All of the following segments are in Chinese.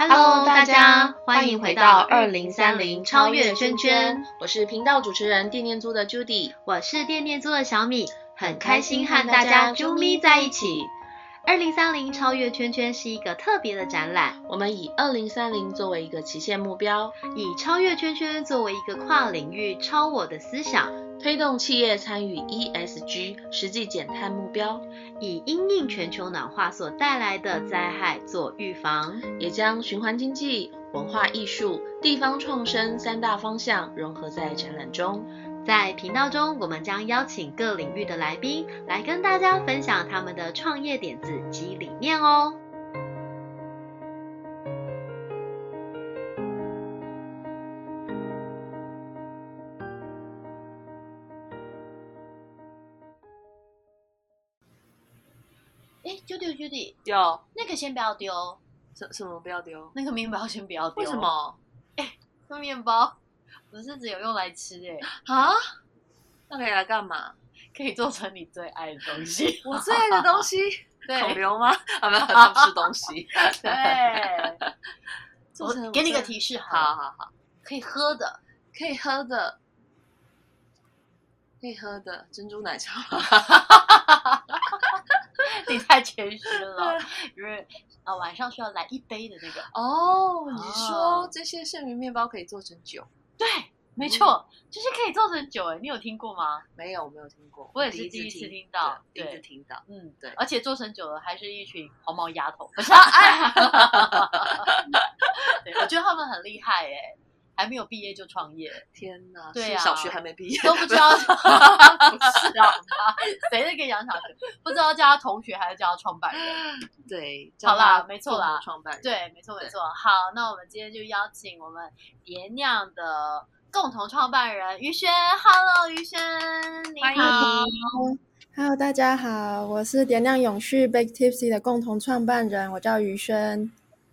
Hello，大家欢迎回到二零三零超越圈圈，我是频道主持人电念租的 Judy，我是电念租的小米，很开心和大家啾咪在一起。二零三零超越圈圈是一个特别的展览，我们以二零三零作为一个期限目标，以超越圈圈作为一个跨领域超我的思想，推动企业参与 ESG 实际减碳目标，以因应全球暖化所带来的灾害做预防，也将循环经济、文化艺术、地方创生三大方向融合在展览中。在频道中，我们将邀请各领域的来宾来跟大家分享他们的创业点子及理念哦。哎，Judy Judy，有那个先不要丢，什什么不要丢？那个面包先不要丢。为什？么？哎，那面包不是只有用来吃哎，啊？那可以来干嘛？可以做成你最爱的东西。我最爱的东西，对孔刘吗？啊，没有，他不吃东西。对，我给你个提示好，好好好，可以喝的。可以喝的，可以喝的珍珠奶茶吗？你太谦虚了，就是呃晚上需要来一杯的那个。哦，你哦说这些剩余面包可以做成酒？对，没错，就是可以做成酒哎，你有听过吗？没有，我没有听过。我也是第第一次听听到第一次听到。嗯，对而且做成酒的还是一群黄毛丫头，不是 啊？哎 对，我觉得他们很厉害哎，还没有毕业就创业，天哪，对啊小学还没毕业，都不知道，不是啊？谁在跟杨小学？不知道叫他同学还是叫他创办人？对，好啦没错啦创办人。对，没错没对错。好，那我们今天就邀请我们蝶酿的共同创办人于轩，Hello，于轩，你好。Hello，大家好，我是点亮永续 Bake Tipsy 的共同创办人，我叫于轩。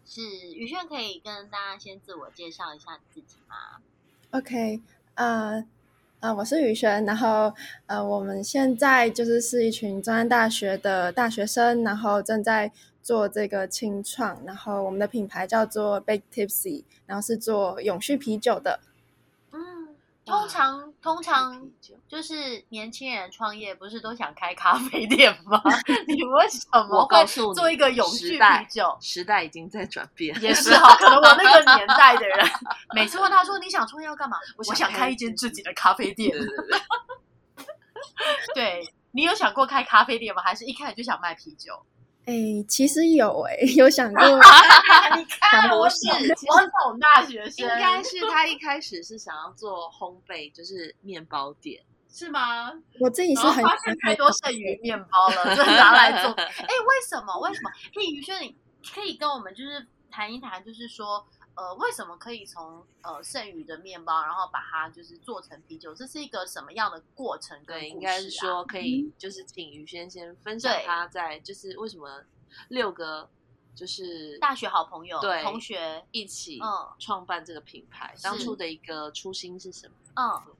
是雨轩，可以跟大家先自我介绍一下自己吗？OK，呃呃，我是雨轩，然后呃，我们现在就是是一群中山大学的大学生，然后正在做这个清创，然后我们的品牌叫做 Big Tipsy，然后是做永续啤酒的。嗯，通常通常就是年轻人创业，不是都想开咖啡店吗？你为什么我会告诉你做一个永续啤酒？时代已经在转变，也是哈，可能我那个年代的人，每次问他说你想创业要干嘛？我想想开一间自己的咖啡店对。对对，对你有想过开咖啡店吗？还是一开始就想卖啤酒？哎，其实有哎，有想过 你看，我不是我懂大学生，应该是他一开始是想要做烘焙，就是面包店。是吗？我自己是很发现太多剩余面包了，就拿来做。哎，为什么？为什么？可以，于轩，你可以跟我们就是谈一谈，就是说，呃，为什么可以从呃剩余的面包，然后把它就是做成啤酒？这是一个什么样的过程跟对，应该是说可以，就是请于轩先分享对。他在就是为什么六个就是大学好朋友、对同学，一起嗯。创办这个品牌，是当初的一个初心是什么？嗯。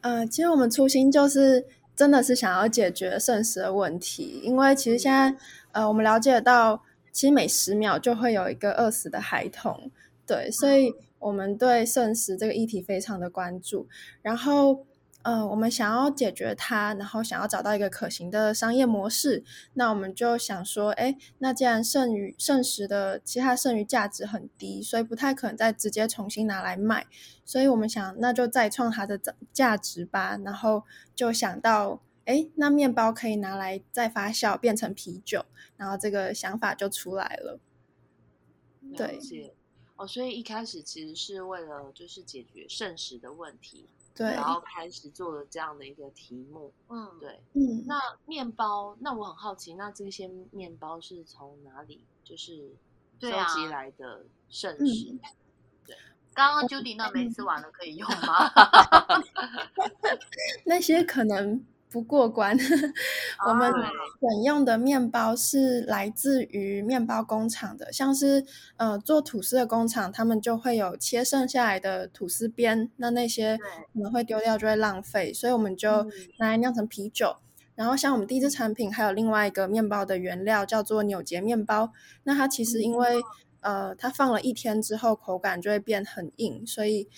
呃，其实我们初心就是真的是想要解决剩食的问题，因为其实现在呃，我们了解到，其实每十秒就会有一个饿死的孩童，对，所以我们对剩食这个议题非常的关注。然后呃，我们想要解决它，然后想要找到一个可行的商业模式，那我们就想说，哎，那既然剩余剩食的其他剩余价值很低，所以不太可能再直接重新拿来卖。所以我们想，那就再创它的价价值吧。然后就想到，哎，那面包可以拿来再发酵变成啤酒，然后这个想法就出来了。对哦，所以一开始其实是为了就是解决剩食的问题，对，然后开始做了这样的一个题目。嗯，对，嗯，那面包，那我很好奇，那这些面包是从哪里就是收集来的剩嗯食？刚刚 Judy 那没吃完了可以用吗？那些可能不过关。我们啊选用的面包是来自于面包工厂的，像是呃做吐司的工厂，他们就会有切剩下来的吐司边，那那些可能会丢掉就会浪费，所以我们就嗯拿来酿成啤酒。然后像我们第一支产品还有另外一个面包的原料叫做纽结面包，那它其实因为呃，它放了一天之后口感就会变很硬，所以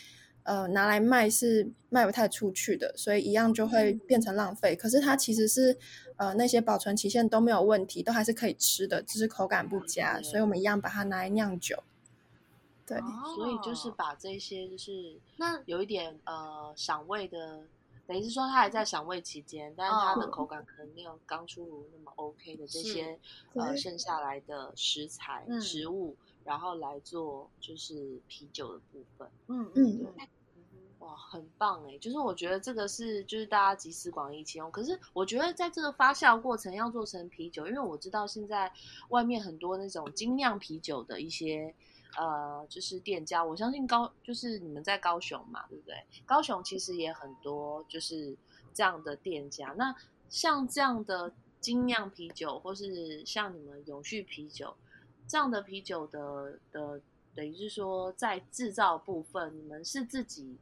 呃拿来卖是卖不太出去的，所以一样就会变成浪费。可是它其实是呃那些保存期限都没有问题，都还是可以吃的，只是口感不佳，所以我们一样把它拿来酿酒。对，所以就是把这些就是那有一点呃赏味的，等于是说它还在赏味期间，但是它的口感可能没有刚出炉那么 OK 的这些呃剩下来的食材食物，然后来做就是啤酒的部分。嗯嗯，哇，很棒哎！就是我觉得这个是就是大家集思广益其用。可是我觉得在这个发酵过程要做成啤酒，因为我知道现在外面很多那种精酿啤酒的一些。呃，就是店家，我相信高就是你们在高雄嘛，对不对？高雄其实也很多就是这样的店家。那像这样的精酿啤酒，或是像你们永续啤酒这样的啤酒的的，等于是说在制造部分，你们是自己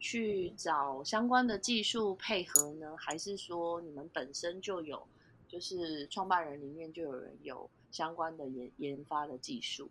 去找相关的技术配合呢，还是说你们本身就有，就是创办人里面就有人有相关的研研发的技术？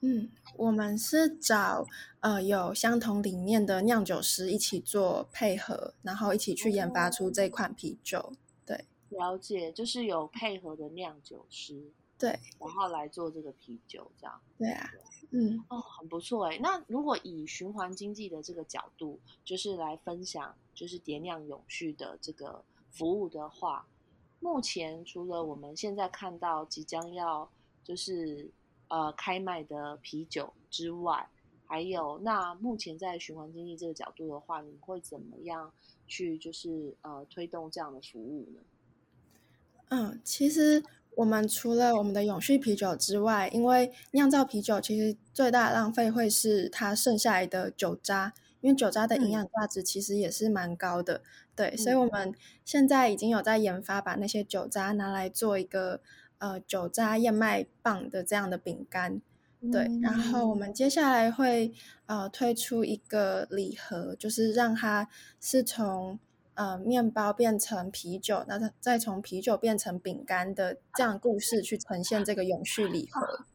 嗯，我们是找呃有相同理念的酿酒师一起做配合，然后一起去研发出这款啤酒。对，了解，就是有配合的酿酒师，对，然后来做这个啤酒，这样。对啊，嗯，哦，很不错哎。那如果以循环经济的这个角度，就是来分享，就是叠酿永续的这个服务的话，目前除了我们现在看到即将要就是。呃，开卖的啤酒之外，还有那目前在循环经济这个角度的话，你会怎么样去就是呃推动这样的服务呢？嗯，其实我们除了我们的永续啤酒之外，因为酿造啤酒其实最大的浪费会是它剩下来的酒渣，因为酒渣的营养价值其实也是蛮高的。对，所以我们现在已经有在研发把那些酒渣拿来做一个。呃，酒渣燕麦棒的这样的饼干，对，然后我们接下来会呃推出一个礼盒，就是让它是从呃面包变成啤酒，那它再从啤酒变成饼干的这样故事去呈现这个永续礼盒。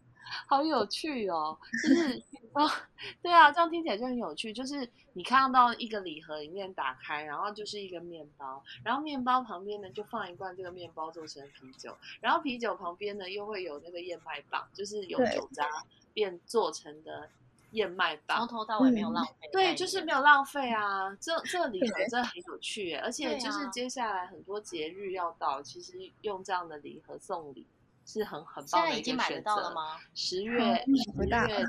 好有趣哦，就是哦，对啊，这样听起来就很有趣。就是你看到一个礼盒里面打开，然后就是一个面包，然后面包旁边呢就放一罐这个面包做成啤酒，然后啤酒旁边呢又会有那个燕麦棒，就是有酒渣变做成的燕麦棒，从头到尾没有浪费。对，就是没有浪费啊。这这个礼盒真的很有趣，而且就是接下来很多节日要到，其实用这样的礼盒送礼。是很很棒的一个选择。十月十月，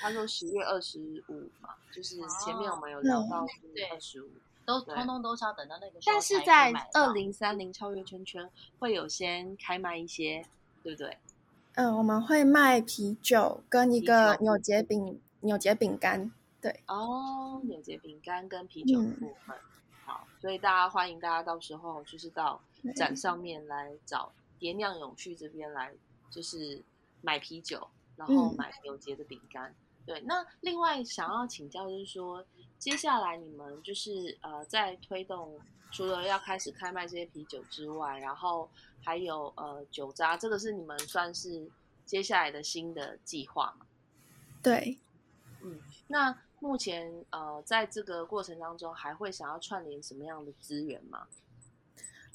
他说十月二十五嘛，就是前面我们有聊到二十五，都通通都是要等到那个。但是在二零三零超越圈圈会有先开卖一些，对不对？嗯，我们会卖啤酒跟一个扭结饼扭结饼干，对。哦，扭结饼干跟啤酒部分，好，所以大家欢迎大家到时候就是到展上面来找。蝶酿永续这边来，就是买啤酒，然后买有节的饼干。对，那另外想要请教就是说，接下来你们就是呃，在推动除了要开始开卖这些啤酒之外，然后还有呃酒渣，这个是你们算是接下来的新的计划吗？对，嗯，那目前呃在这个过程当中，还会想要串联什么样的资源吗？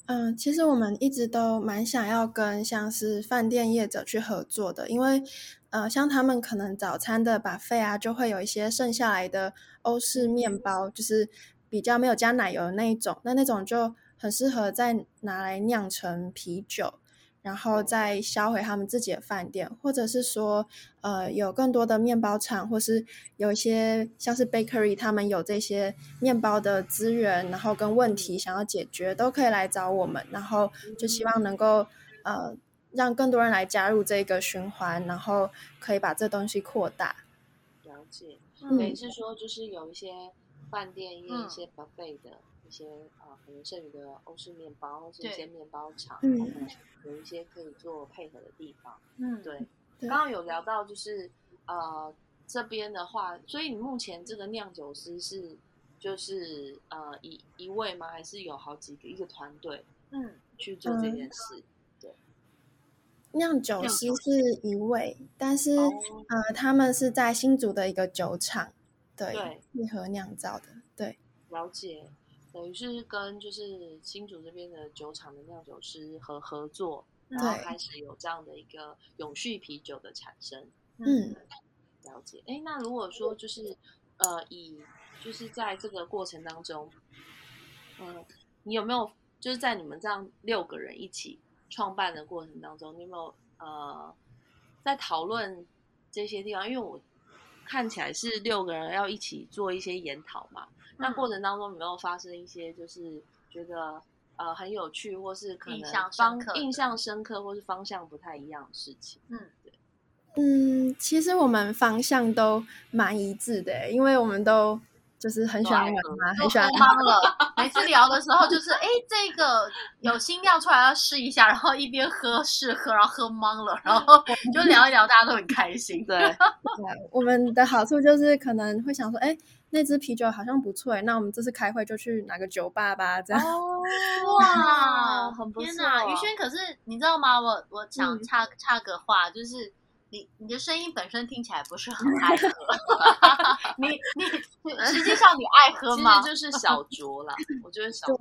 嗯，其实我们一直都蛮想要跟像是饭店业者去合作的，因为呃，像他们可能早餐的把费啊，就会有一些剩下来的欧式面包，就是比较没有加奶油的那一种，那那种就很适合再拿来酿成啤酒。然后再销回他们自己的饭店，或者是说，呃，有更多的面包厂，或是有一些像是 bakery，他们有这些面包的资源，然后跟问题想要解决，都可以来找我们。然后就希望能够呃，让更多人来加入这个循环，然后可以把这东西扩大。了解，等于是说，就是有一些饭店业一些 buffet 的。一些啊，可能剩余的欧式面包，或是一些面包厂，嗯，有一些可以做配合的地方，嗯，对。刚刚有聊到，就是呃，这边的话，所以你目前这个酿酒师是就是呃一一位吗？还是有好几个一个团队，嗯，去做这件事？对。酿酒师是一位，但是、哦。呃，他们是在新竹的一个酒厂，对，对。适合酿造的，对，了解，等于是跟就是新竹这边的酒厂的酿酒师和合作，然后开始有这样的一个永续啤酒的产生。嗯，了解。哎，那如果说就是呃，以就是在这个过程当中，嗯、你有没有就是在你们这样六个人一起创办的过程当中，你有没有呃在讨论这些地方？因为我看起来是六个人要一起做一些研讨嘛，那嗯过程当中有没有发生一些就是觉得呃很有趣，或是可能印象深方刻印象深刻，或是方向不太一样的事情？嗯，嗯，其实我们方向都蛮一致的欸，因为我们都就是很喜欢玩嘛，很喜欢都喝懵了。每次聊的时候就是，哎，这个有新料出来要试一下，然后一边喝试喝，然后喝懵了，然后就聊一聊，大家都很开心。对，对我们的好处就是可能会想说，哎，那支啤酒好像不错哎，那我们这次开会就去哪个酒吧吧，这样。哦，哇，很不错。天哪，于轩，可是你知道吗？我我想嗯插、插个话，就是你你的声音本身听起来不是很爱喝，你你你实际上你爱喝吗其吗？实就是小酌了，我觉得小酌。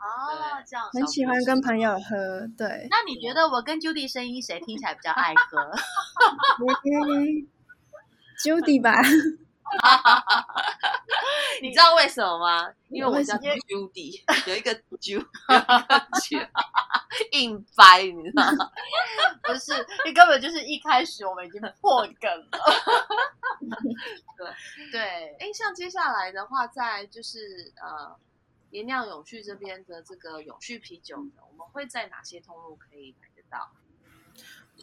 哦，这样。很喜欢跟朋友喝，对。那你觉得我跟 Judy 声音谁听起来比较爱喝？Judy 吧，你知道为什么吗？因为我叫为什么 Judy，有一个 Ju，有一个 Ju，硬掰，你知道吗？不是，你根本就是一开始我们已经破梗了。对对，哎，像接下来的话，在就是呃，颜酿永续这边的这个永续啤酒呢，我们会在哪些通路可以买得到？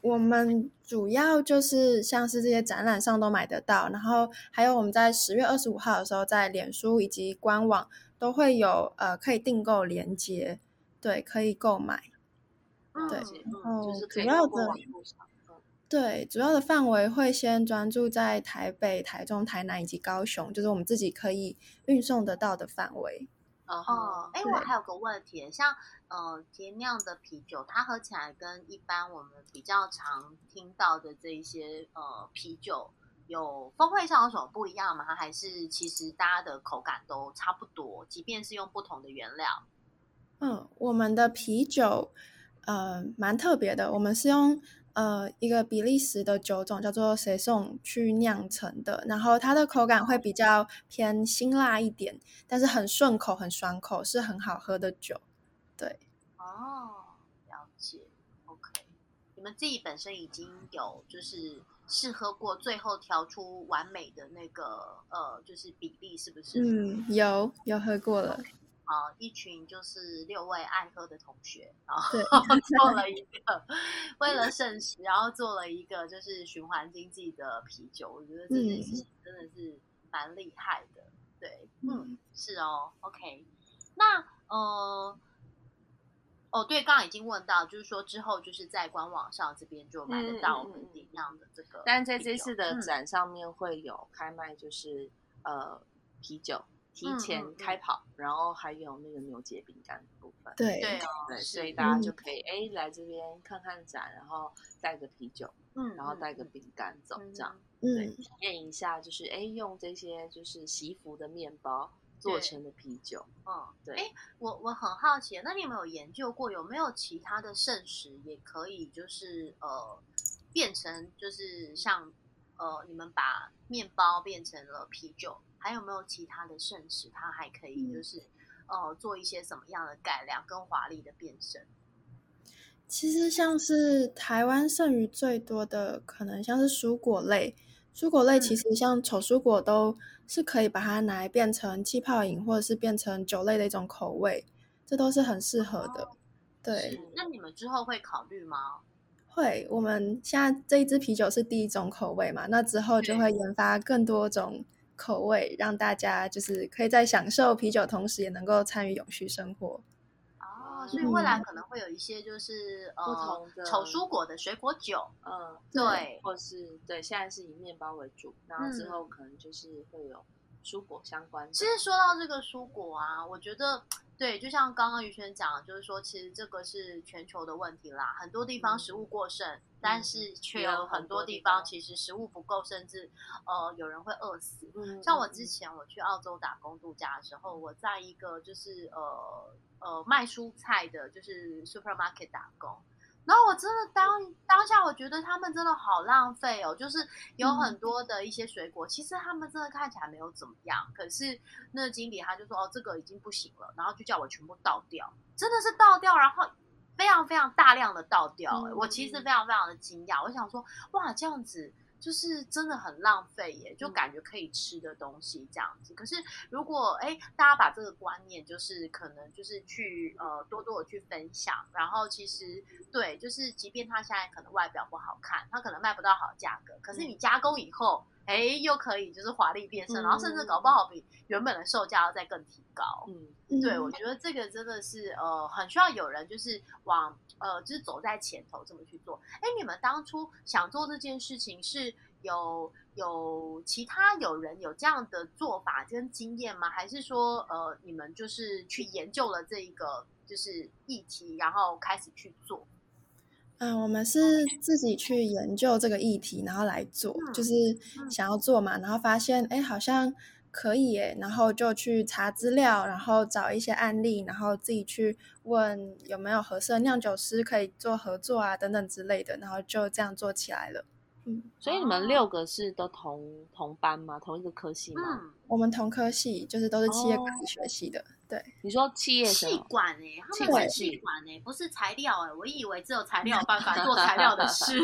我们主要就是像是这些展览上都买得到，然后还有我们在十月二十五号的时候，在脸书以及官网都会有呃可以订购链接，对，可以购买。对嗯，然后主要的对，主要的范围会先专注在台北、台中、台南以及高雄，就是我们自己可以运送得到的范围。嗯哦，哎，对我还有个问题，像呃节酿的啤酒，它喝起来跟一般我们比较常听到的这一些呃啤酒，有风味上有什么不一样吗？还是其实大家的口感都差不多，即便是用不同的原料？嗯，我们的啤酒呃蛮特别的，我们是用呃一个比利时的酒种叫做 o n 去酿成的，然后它的口感会比较偏辛辣一点，但是很顺口、很爽口，是很好喝的酒。对，哦，了解。OK，你们自己本身已经有就是试喝过，最后调出完美的那个呃，就是比例是不是？嗯，有有喝过了，好，一群就是六位爱喝的同学，然后 做了一个为了 盛世，然后做了一个就是循环经济的啤酒，我觉得这件事情真的是蛮厉害的。对，嗯，是哦，OK。那呃，哦，对，刚刚已经问到，就是说之后就是在官网上这边就买得到我们点样的这个但在这次的嗯展上面会有开卖，就是呃啤酒提嗯前嗯开跑，然后还有那个牛节饼干的部分。对。对哦，对，所以。大家就可以哎来这边看看展，然后带个啤酒，嗯，然后带个嗯饼干走，嗯这样对，嗯，体验一下，就是哎用这些就是习服的面包做成的啤酒。嗯，对。哎，我我很好奇，那你有没有研究过，有没有其他的圣食也可以，就是呃，变成就是像呃，你们把面包变成了啤酒，还有没有其他的圣食，它还可以就是、呃做一些什么样的改良跟华丽的变身？其实像是台湾剩余最多的，可能像是蔬果类。蔬果类其实像丑蔬果都是可以把它拿来变成气泡饮，或者是变成酒类的一种口味，这都是很适合的。对，那你们之后会考虑吗？会。我们现在这一支啤酒是第一种口味嘛，那之后就会研发更多种口味，让大家就是可以在享受啤酒同时，也能够参与永续生活。哦，所以未来可能会有一些就是呃不同的丑蔬果的水果酒，嗯，对，或是对，现在是以面包为主，然后之后可能就是会有蔬果相关的。其实说到这个蔬果啊，我觉得对，就像刚刚于轩讲的，就是说，其实这个是全球的问题啦。很多地方食物过剩，但是却有很多地方其实食物不够，甚至呃有人会饿死。嗯像我之前我去澳洲打工度假的时候，我在一个就是呃呃卖蔬菜的，就是 supermarket 打工。然后我真的当当下，我觉得他们真的好浪费哦，就是有很多的一些水果，其实他们真的看起来没有怎么样，可是那个经理他就说哦，这个已经不行了，然后就叫我全部倒掉，真的是倒掉，然后非常非常大量的倒掉、欸，嗯我其实非常非常的惊讶，我想说哇，这样子。就是真的很浪费耶，就嗯感觉可以吃的东西这样子。可是如果哎，大家把这个观念，就是可能就是去呃多多的去分享，然后其实对，就是即便它现在可能外表不好看，它可能卖不到好价格，可是你加工以后，哎，又可以就是华丽变身，然后甚至搞不好比原本的售价要再更提高。嗯嗯对，我觉得这个真的是呃，很需要有人就是往呃，就是走在前头这么去做。哎，你们当初想做这件事情是有有其他有人有这样的做法跟经验吗？还是说呃，你们就是去研究了这一个就是议题，然后开始去做？嗯，我们是自己去研究这个议题，然后来做，嗯就是嗯想要做嘛，然后发现哎好像可以耶，然后就去查资料，然后找一些案例，然后自己去问有没有合适的酿酒师可以做合作啊等等之类的，然后就这样做起来了。嗯，所以你们六个是都同同班吗？同一个科系吗？嗯，我们同科系就是都是企业哦管理学系的，对，你说企业什气么？管哎、他气们是管气管哎、不是材料哎、我以为只有材料有 办法做材料的事。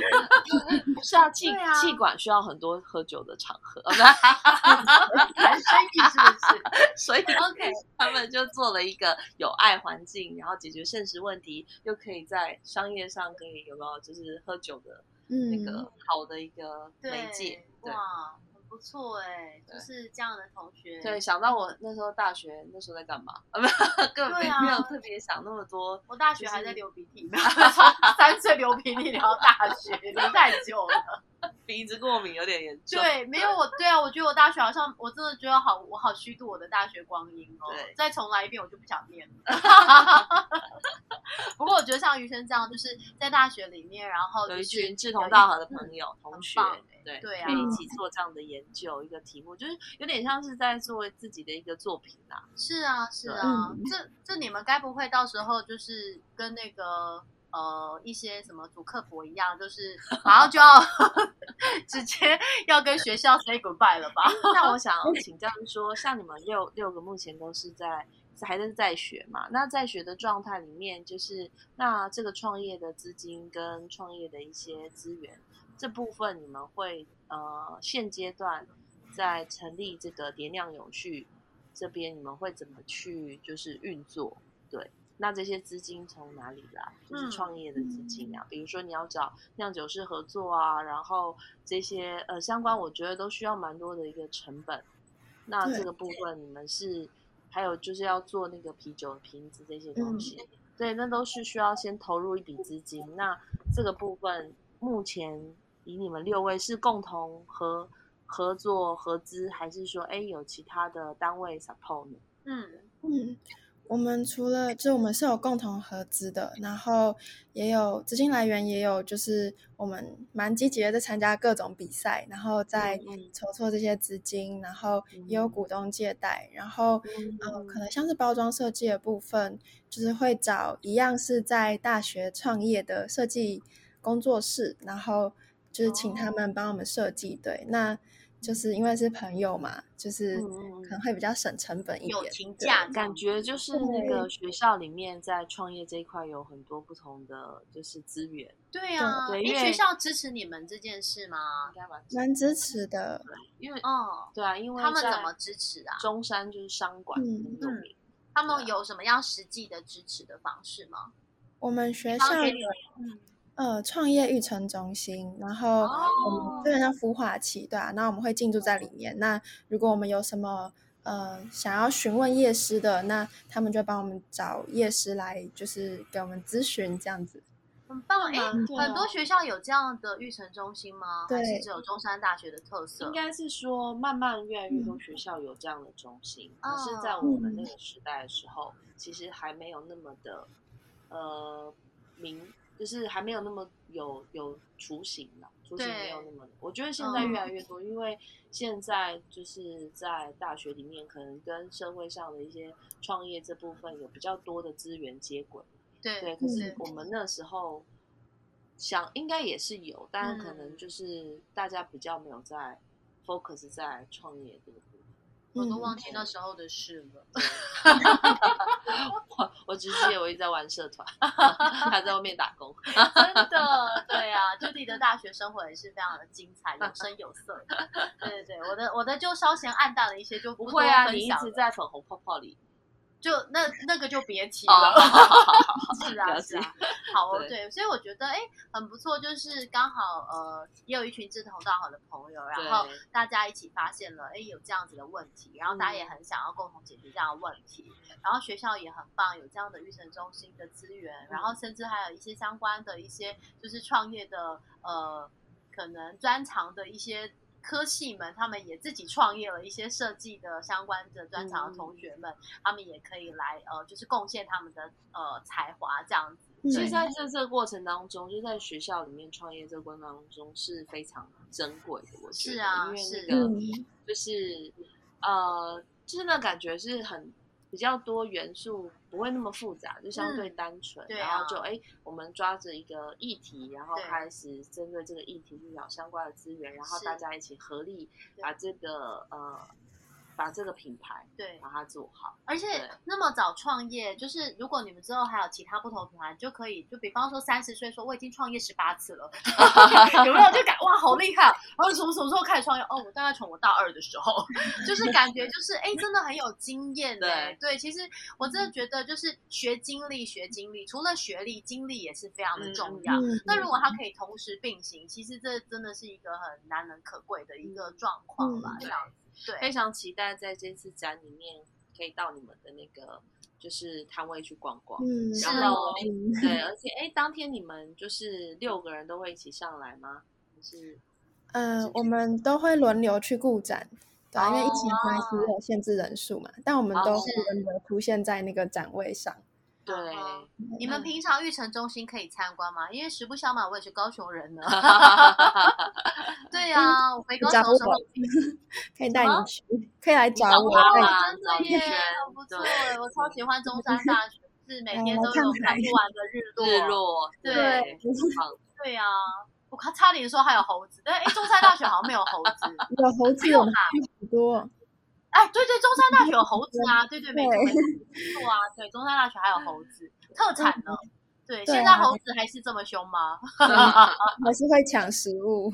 是啊，气对啊气管需要很多喝酒的场合，谈生意是不是所以？OK，他们就做了一个有爱环境，然后解决现实问题，又可以在商业上可以有没有就是喝酒的嗯，那个好的一个媒对介。对哇，很不错哎、对就是这样的同学。对，想到我那时候大学那时候在干嘛？啊，没有，根本没有特别想那么多。我大学还在流鼻涕，从 三岁流鼻涕流到大学，流太久了。鼻子过敏有点严重。对，没有我，对啊，我觉得我大学好像，我真的觉得好，我好虚度我的大学光阴哦对。再重来一遍，我就不想念了。不过我觉得像余生这样，就是在大学里面，然后有一群志同道合的朋友、同学对对啊一起做这样的研究，一个题目，就是有点像是在做自己的一个作品啦。是啊，是啊，嗯这这你们该不会到时候就是跟那个呃一些什么主客博一样，就是马上就要 直接要跟学校 say goodbye 了吧？那我想 请教是说，像你们六六个目前都是在还是在学嘛？那在学的状态里面，就是那这个创业的资金跟创业的一些资源这部分，你们会呃现阶段在成立这个叠酿永续这边，你们会怎么去就是运作？对。那这些资金从哪里来？就是嗯创业的资金啊，比如说你要找酿酒师合作啊，然后这些呃相关，我觉得都需要蛮多的一个成本。那对这个部分你们是还有就是要做那个啤酒瓶子这些东西，对，那都是需要先投入一笔资金。那这个部分目前以你们六位是共同合合作合资，还是说哎有其他的单位 support 呢？嗯嗯，我们除了就我们是有共同合资的，然后也有资金来源，也有就是我们蛮积极的在参加各种比赛，然后在筹措这些资金，然后也有嗯。股东借贷，然后嗯呃可能像是包装设计的部分，就是会找一样是在大学创业的设计工作室，然后就是请他们帮我们设计，对，那就是因为是朋友嘛，就是嗯嗯嗯可能会比较省成本一友点，对情价感觉就是那个学校里面在创业这一块有很多不同的就是资源，对啊，对因为学校支持你们这件事吗应？该蛮蛮支持的。因为哦，对啊，因为他们怎么支持啊？中山就是商管有名，他们有什么样实际的支持的方式吗？我们学校有他们给你们呃创业育成中心，然后我们基本上孵化器，对啊，那我们会进驻在里面。那如果我们有什么呃想要询问业师的，那他们就帮我们找业师来，就是给我们咨询这样子。很很棒哎、很多学校有这样的育成中心吗？还是对只有中山大学的特色？应该是说，慢慢越来越多学校有这样的中心，可是，在我们那个时代的时候，其实还没有那么的呃明，就是还没有那么有有雏形了，雏形没有那么。我觉得现在越来越多，因为现在就是在大学里面，可能跟社会上的一些创业这部分有比较多的资源接轨。对对，可是嗯我们那时候想应该也是有，但是可嗯能就是大家比较没有在 focus 在创业这个部分。我都忘记那时候的事了。我我只记得我一直在玩社团，还在外面打工。真的，对啊，Judy 的大学生活也是非常的精彩，有声有色的。对对对，我的我的就稍显暗淡了一些，就不不会啊，你一直在粉红泡泡里。就那那个就别提哦了。是啊 是啊，好哦对对，所以我觉得哎很不错，就是刚好呃也有一群志同道合的朋友，然后大家一起发现了哎有这样子的问题，然后大家嗯也很想要共同解决这样的问题，然后学校也很棒，有这样的育成中心的资源，然后甚至还有一些相关的一些就是创业的呃可能专长的一些。科系们，他们也自己创业了一些设计的相关的专长的同学们，他们也可以来呃，就是贡献他们的呃才华这样子。嗯其实在这这个过程当中，就在学校里面创业这个过程当中是非常珍贵的。我觉得，是啊因为是那个嗯就是呃，就是那感觉是很比较多元素，不会那么复杂，就相对单纯。对啊然后就哎，我们抓着一个议题，然后开始针对这个议题去找相关的资源，然后大家一起合力把这个呃把这个品牌对，把它做好。而且那么早创业，就是如果你们之后还有其他不同的品牌，就可以就比方说三十岁说我已经创业十八次了，有没有就感哇好厉害、啊？然后从什么时候开始创业？哦，我大概从我大二的时候，就是感觉就是哎真的很有经验哎、对，其实我真的觉得就是学经历学经历，除了学历，经历也是非常的重要。嗯那如果它可以同时并行，其实这真的是一个很难能可贵的一个状况吧，嗯这样子。对，非常期待在这次展里面可以到你们的那个就是摊位去逛逛。嗯，是然后哦嗯对，而且哎，当天你们就是六个人都会一起上来吗？还是呃，我们都会轮流去顾展，对啊，因为疫情的关系哦有限制人数嘛，但我们哦都会轮流出现在那个展位上。对？嗯你们平常育成中心可以参观吗？因为实不相瞒，我也是高雄人呢。对呀、我回高雄的时候，可以带你去，可以来找我。啊真的耶，不错我超喜欢中山大学，是每天都有来看不完的日落。日落，对对，呀、我看差点说还有猴子，但哎，中山大学好像没有猴子。有猴子，我们去很多。哎，对对，中山大学有猴子啊，对对，没错对没错没错啊，对，中山大学还有猴子，特产呢。对，对啊现在猴子还是这么凶吗？还是会抢食物。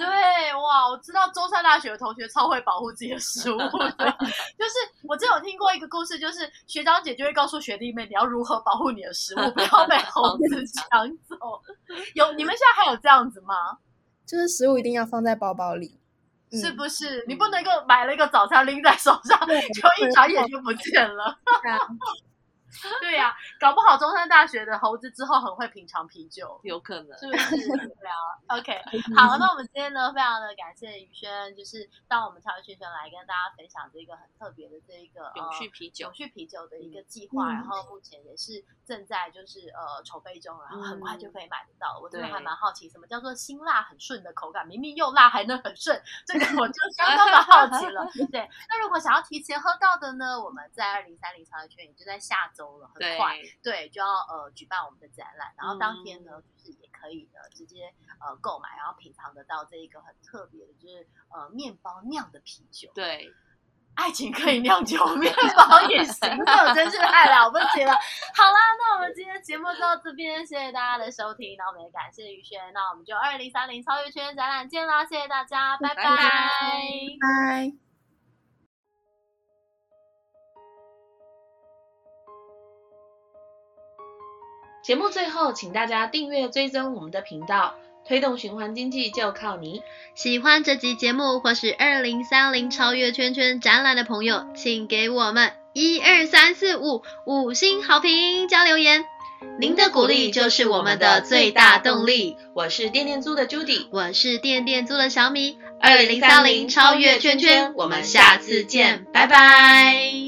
对，哇，我知道中山大学的同学超会保护自己的食物的，就是我之前有听过一个故事，就是学长姐就会告诉学弟妹你要如何保护你的食物，不要被猴子抢走。有你们现在还有这样子吗？就是食物一定要放在包包里。嗯是不是？你不能够买了一个早餐拎在手上，就一眨眼就不见了。对呀、搞不好中山大学的猴子之后很会品尝啤酒。有可能。是不是？对啊，OK，好，那我们今天呢，非常的感谢宇轩，就是到我们超级宣传来跟大家分享这个很特别的这一个永续呃啤酒永，续啤酒的一个计划，嗯然后目前也是正在就是呃筹备中，然后很快就可以买得到。我真的还蛮好奇，什么叫做辛辣很顺的口感？明明又辣还能很顺，这个我就相当的好奇了。对，那如果想要提前喝到的呢，我们在二零三零超级圈也就在下周了，很对快。对，就要呃举办我们的展览，然后当天呢，嗯就是也可以呢直接呃购买，然后品尝得到这一个很特别的，就是呃面包酿的啤酒。对，爱情可以酿酒，面包也行，这我真是太了不起了。好啦，那我们今天节目就到这边，谢谢大家的收听，那我们也感谢宇轩，那我们就二零三零超越圈展览见啦，谢谢大家，拜拜拜拜。节目最后，请大家订阅追踪我们的频道，推动循环经济就靠你。喜欢这集节目或是二零三零超越圈圈展览的朋友，请给我们一二三四五五星好评加留言。您的鼓励就是我们的最大动力。我是电电租的 Judy，我是电电租的小米。二零三零超越圈圈，我们下次见，拜拜。